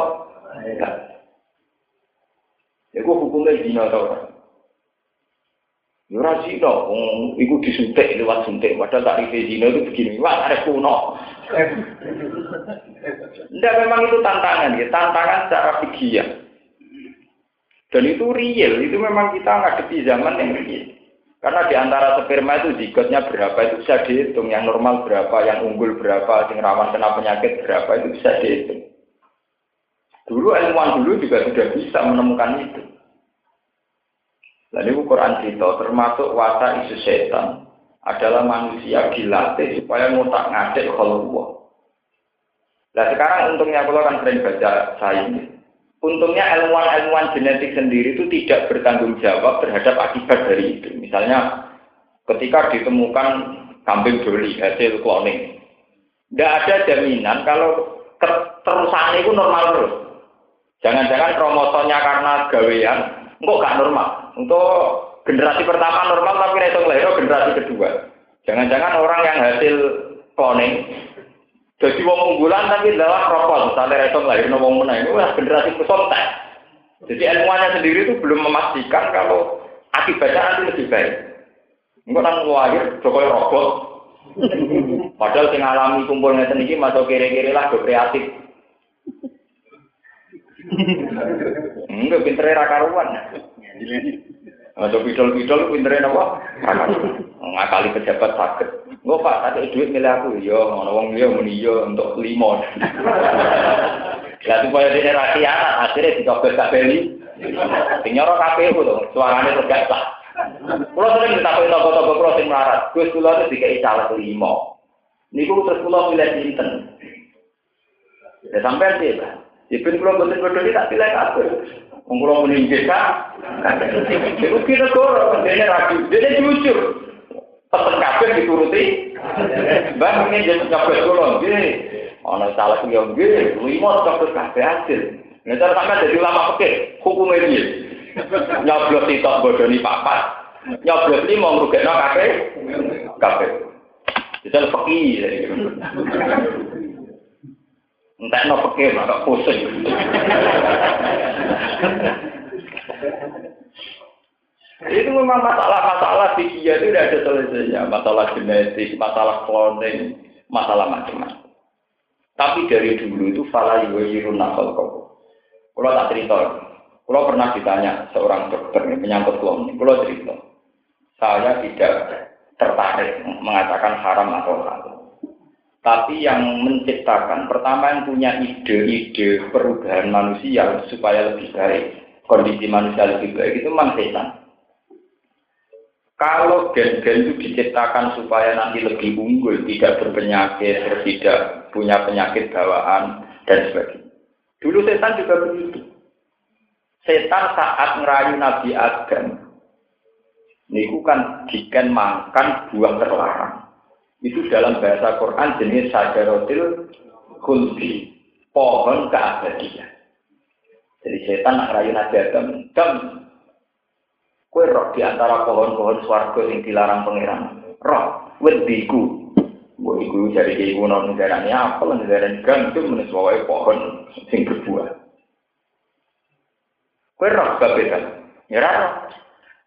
Iku hukumnya tau ora? Ya ora zina, iku disuntik lewat suntik, padahal tak rite zina itu begini, wah ada kuno. Tidak memang itu tantangan ya, tantangan secara fikih Dan itu real, itu memang kita ngadepi zaman yang real. Karena di antara sperma itu zigotnya berapa itu bisa dihitung, yang normal berapa, yang unggul berapa, yang rawan kena penyakit berapa itu bisa dihitung. Dulu ilmuwan dulu juga sudah bisa menemukan itu. Lalu Quran cerita termasuk wasa isu setan adalah manusia dilatih supaya ngotak ngadek kalau Nah sekarang untungnya kalau kan sering baca sains, untungnya ilmuwan-ilmuwan genetik sendiri itu tidak bertanggung jawab terhadap akibat dari itu. Misalnya ketika ditemukan kambing doli hasil cloning, tidak ada jaminan kalau terusan itu normal terus. Jangan-jangan kromosomnya karena gawean, enggak gak normal. Untuk generasi pertama normal tapi itu lahir generasi kedua. Jangan-jangan orang yang hasil cloning jadi wong unggulan tapi lewat rokok, misalnya itu lahir wong menang itu generasi pesontek. Jadi ilmuannya sendiri itu belum memastikan kalau akibatnya nanti lebih baik. Enggak nang lahir Jokowi robot. Padahal sing alami kumpul ngeten iki masuk kiri-kiri lah kreatif. Enggak pintere ra karuan. Masuk pidol-pidol pintere napa? Ngakali pejabat sakit. Enggak Pak, tak duit milih aku. Yo, iya, ngono wong yo muni yo iya, untuk limo. Lah supaya dene ra kiamat akhirnya dicobot gak beli. Sing nyoro KPU to, suarane tegak. Kulo sering ditakoki toko-toko kulo sing melarat. Gus kulo itu dikai caleg limo. Niku terus kulo pilih sinten. Ya sampai Pak. Jepun kulo boten-boten tak pilih kabeh. Wong kulo muni Kak. Iku kira kok dene ra dene jujur pesen kabeh dituruti. Mbak ini jadi nyobet kula nggih. Ana salah yo nggih, lima nyobet kabeh hasil. Nek cara sampe dadi ulama fikih, hukume piye? Nyoblos sitok bodoni papat. Nyoblos lima ngrugekno kabeh kabeh. Jadi fikih. Entah no fikih, maka pusing. Itu memang masalah-masalah di dia itu tidak ada selesainya. Masalah genetik, masalah cloning, masalah macam-macam. Tapi dari dulu itu fala yuwirun nakal kau. Kalau tak cerita, kalau pernah ditanya seorang dokter menyangkut cloning, kalau cerita, saya tidak tertarik mengatakan haram atau halal. Tapi yang menciptakan, pertama yang punya ide-ide perubahan manusia supaya lebih baik, kondisi manusia lebih baik itu memang setan. Kalau gen-gen itu diciptakan supaya nanti lebih unggul, tidak berpenyakit, tidak punya penyakit bawaan, dan sebagainya. Dulu setan juga begitu. Setan saat ngerayu Nabi Adam, ini kan diken makan buah terlarang. Itu dalam bahasa Quran jenis sajarotil kulbi, pohon keabadian. Jadi setan ngerayu Nabi Adam, dan Kue roh di antara pohon-pohon swarga yang dilarang pangeran. Roh, wediku. Gue iku jadi kayak kuno negara ini apa lah negara ini gantung menesuai pohon sing berbuah. Kue roh kan? Ya roh.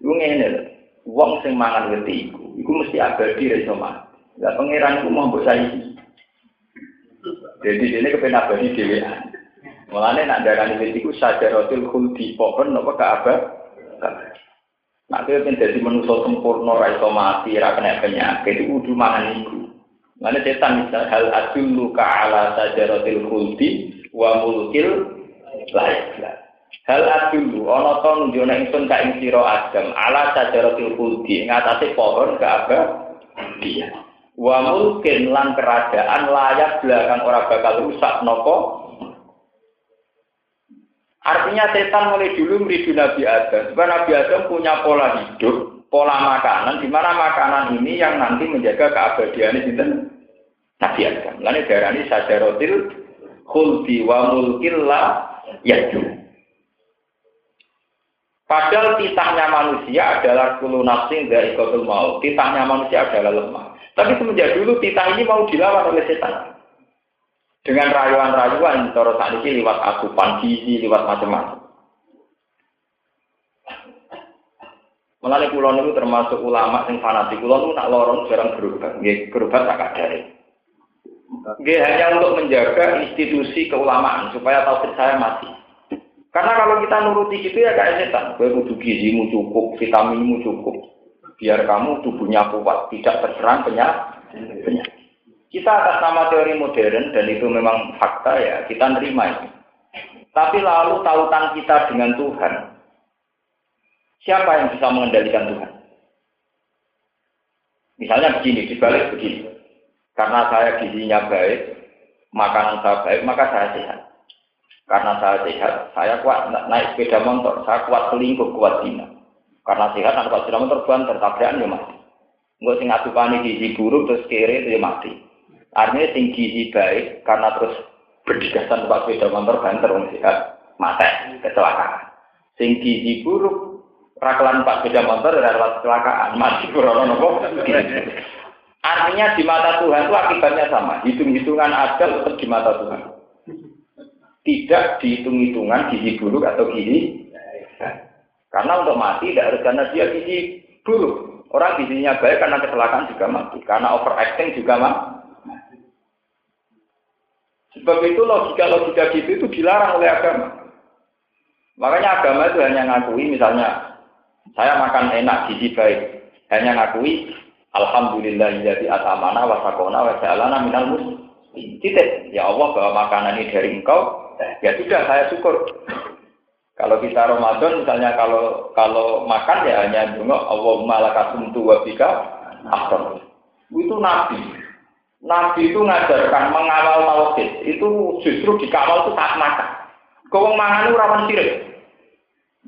Gue ngene lho. Wong sing mangan wediku, iku mesti abadi dari sama. Ya pangeran iku mau mbok saiki. Jadi ini kepen abadi dhewean. Mulane nak darani wediku sajaratul khuldi pohon napa ka abad. Nah, itu yang jadi manusia sempurna, raiso mati, kena penyakit, itu udah mangan itu. Mana setan misal hal adullu ala sajaratil khuldi wa mulkil layak Hal adullu, ono to nunjukna ingsun ka ing sira Adam ala sajaratil khuldi ngatasi pohon ke apa? Wa mulkin lan kerajaan layak belakang ora bakal rusak nopo Artinya setan mulai dulu meridu Nabi Adam. Sebab Nabi Adam punya pola hidup, pola makanan, di mana makanan ini yang nanti menjaga keabadian itu Nabi Adam. Lalu darah ini sajarotil khuldi wa mulkilla yaju. Padahal titahnya manusia adalah kulu nafsing dari kotul mau. Titahnya manusia adalah lemah. Tapi semenjak dulu titah ini mau dilawan oleh setan dengan rayuan-rayuan cara saat ini lewat asupan gizi, lewat macam-macam. Melalui kulon itu termasuk ulama yang fanatik. Kulon itu nak lorong jarang berubah. Nggih, berubah tak ada. Hanya untuk menjaga institusi keulamaan supaya tahu saya mati. Karena kalau kita nuruti itu ya kayak setan. Gue kudu gizimu cukup, vitaminmu cukup. Biar kamu tubuhnya kuat, tidak terserang penyakit. Kita atas nama teori modern dan itu memang fakta ya, kita nerima itu. Tapi lalu tautan kita dengan Tuhan, siapa yang bisa mengendalikan Tuhan? Misalnya begini, dibalik begini. Karena saya gizinya baik, makanan saya baik, maka saya sehat. Karena saya sehat, saya kuat naik sepeda motor, saya kuat selingkuh, kuat zina. Karena sehat, anak sepeda motor banter, tabrakan ya mati. Enggak sing ngadupani gizi buruk terus kere itu ya mati. Artinya sing gizi baik karena terus berdigasan pak sepeda motor banter wong sehat, mati, kecelakaan. Sing gizi buruk rakalan pak sepeda motor dan kecelakaan, mati kurang nopo. Artinya di mata Tuhan itu akibatnya sama. Hitung-hitungan ajal tetap di mata Tuhan. Tidak dihitung-hitungan gizi buruk atau gizi. Karena untuk mati tidak harus karena dia gizi buruk. Orang gizinya baik karena kecelakaan juga mati. Karena overacting juga mati. Sebab itu logika-logika gitu itu dilarang oleh agama. Makanya agama itu hanya ngakui misalnya saya makan enak gizi baik. Hanya ngakui Alhamdulillah jadi atamana wa sakona wa ja'alana minal muslimin. Titik. Ya Allah bahwa makanan ini dari engkau, ya sudah saya syukur. Kalau kita Ramadan misalnya kalau kalau makan ya hanya dungo Allahumma lakasumtu wa bika Itu nabi. Nabi itu ngajarkan mengawal tauhid. Itu justru dikawal itu saat makan. Kau mangan itu rawan sirik.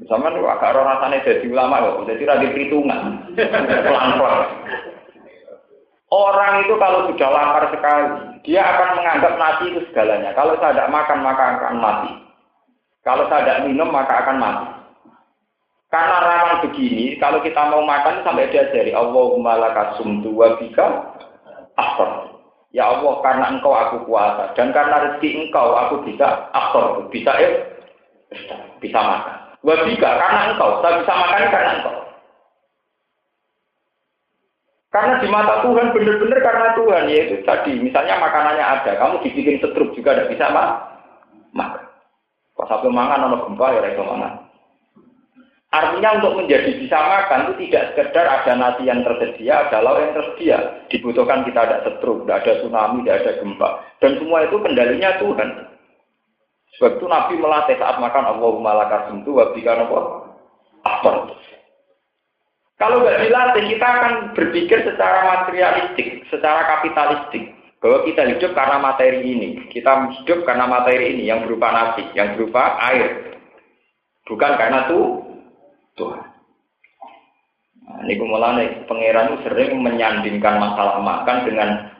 Sama nih agak rasanya jadi ulama loh, jadi radhi perhitungan, pelan-pelan. Orang itu kalau sudah lapar sekali, dia akan menganggap nasi itu segalanya. Kalau saya tidak makan, maka akan mati. Kalau saya tidak minum, maka akan mati. Karena rawan begini, kalau kita mau makan sampai diajari Allahumma lakasumtu wa bika aktor. Ya Allah, karena engkau aku kuasa dan karena rezeki engkau aku bisa aktor, bisa eh, bisa makan. Wa bika karena engkau, saya bisa makan karena engkau. Karena di mata Tuhan benar-benar karena Tuhan yaitu tadi misalnya makanannya ada, kamu dibikin setruk juga tidak bisa mak makan. Pas sampai makan ono gempa ya reso mangan. Artinya untuk menjadi bisa makan itu tidak sekedar ada nasi yang tersedia, ada lauk yang tersedia. Dibutuhkan kita ada setruk, tidak ada tsunami, tidak ada gempa. Dan semua itu kendalinya Tuhan. Sebab itu Nabi melatih saat makan Allahumma lakasumtu wa bika? Apa? Kalau nggak dilatih, kita akan berpikir secara materialistik, secara kapitalistik. Bahwa kita hidup karena materi ini. Kita hidup karena materi ini yang berupa nasi, yang berupa air. Bukan karena itu Tuhan. Nah, ini pangeran sering menyandingkan masalah makan dengan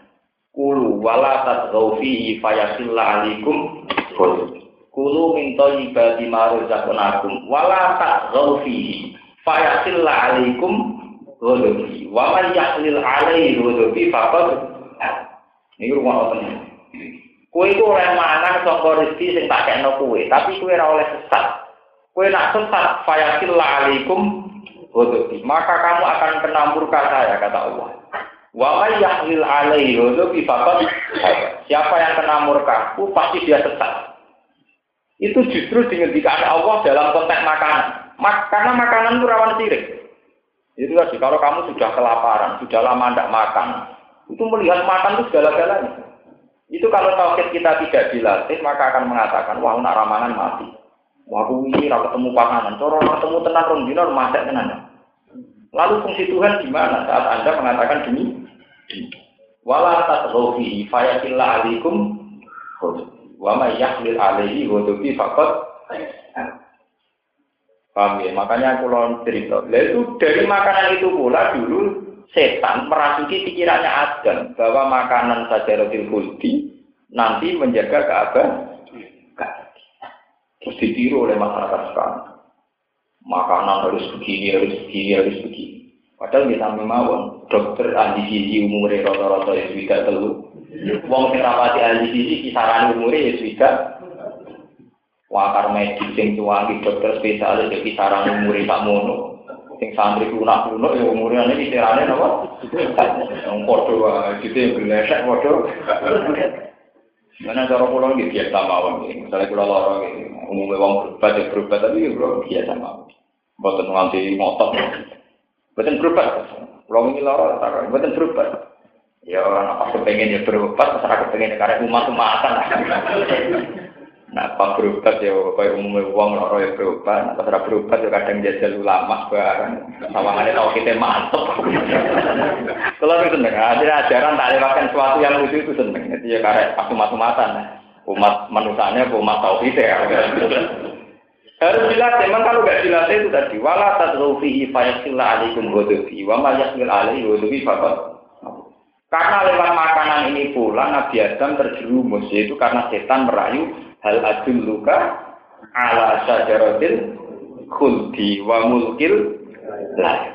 kulu wala tadghaufi fayasilla alikum kulu min thayyibati ma razaqnakum wala tadghaufi Fayasilla alaikum ghadabi. Wa man yahlil alaihi ghadabi faqad Ini rumah nih? Kue itu oleh mangan sangka rezeki sing tak kena kue, tapi kue ora oleh sesat. Kue nak sesat, fayasilla alaikum ghadabi. Maka kamu akan kena murka saya kata Allah. Wa man yahlil alaihi ghadabi faqad Siapa yang kena murka, pasti dia sesat. Itu justru dihentikan Allah dalam konteks makanan. Mak karena makanan itu rawan sirik. Itu tadi, kalau kamu sudah kelaparan, sudah lama tidak makan, itu melihat makan itu segala-galanya. Itu kalau tauhid kita tidak dilatih, maka akan mengatakan, wah nak ramangan mati. Wah ini tidak ketemu panganan, coro ketemu tenang rong dino masak tenan. Lalu fungsi Tuhan di mana saat Anda mengatakan demi? Wala tatghafi fayatillah alaikum wa may yahlil alaihi ghadabi faqad Paham ya? Makanya aku lawan cerita. Lah itu dari makanan itu pula dulu setan merasuki pikirannya Adam bahwa makanan saja roti khuldi nanti menjaga keabah. Terus ditiru oleh masyarakat sekarang. Makanan harus begini, harus begini, harus begini. Padahal kita memang dokter ahli gizi umurnya rata-rata ya sudah telu. Wong sing rapati ahli gizi kisaran umurnya ya sudah wakar medis sing cuangi dokter spesialis jadi kisaran umur tak mono sing santri lunak lunak ya umurnya ini kisarannya apa? Yang podo gitu yang berlesek podo. Mana cara pulau ini? Biasa mawon misalnya pulau lorong ini umumnya uang berubah ya berubah tapi ya bro biasa mawon. Buatan nganti ngotot. Buatan berubah. Pulau ini lorong buatan berubah. Ya apa kepengen ya berobat masyarakat pengen karena umat umatan Nah, pas berobat ya, kayak umumnya uang loro ya berobat. Nah, pas berobat ya kadang jajal ulama bareng. Sawangannya tahu kita mantep. Kalau itu seneng, ada ajaran tak lewatkan sesuatu yang lucu itu seneng. Itu ya karena pas umat-umatan. Umat manusianya, umat tauhid ya. Harus jelas, memang kalau nggak jelas itu tadi. Wala tadrufihi fayasila alikum godofi. Wa ma yasmil alaihi fakot. Karena lewat makanan ini pula Nabi Adam terjerumus, yaitu karena setan merayu hal adun luka ala saja rotil, wa mulkil lain.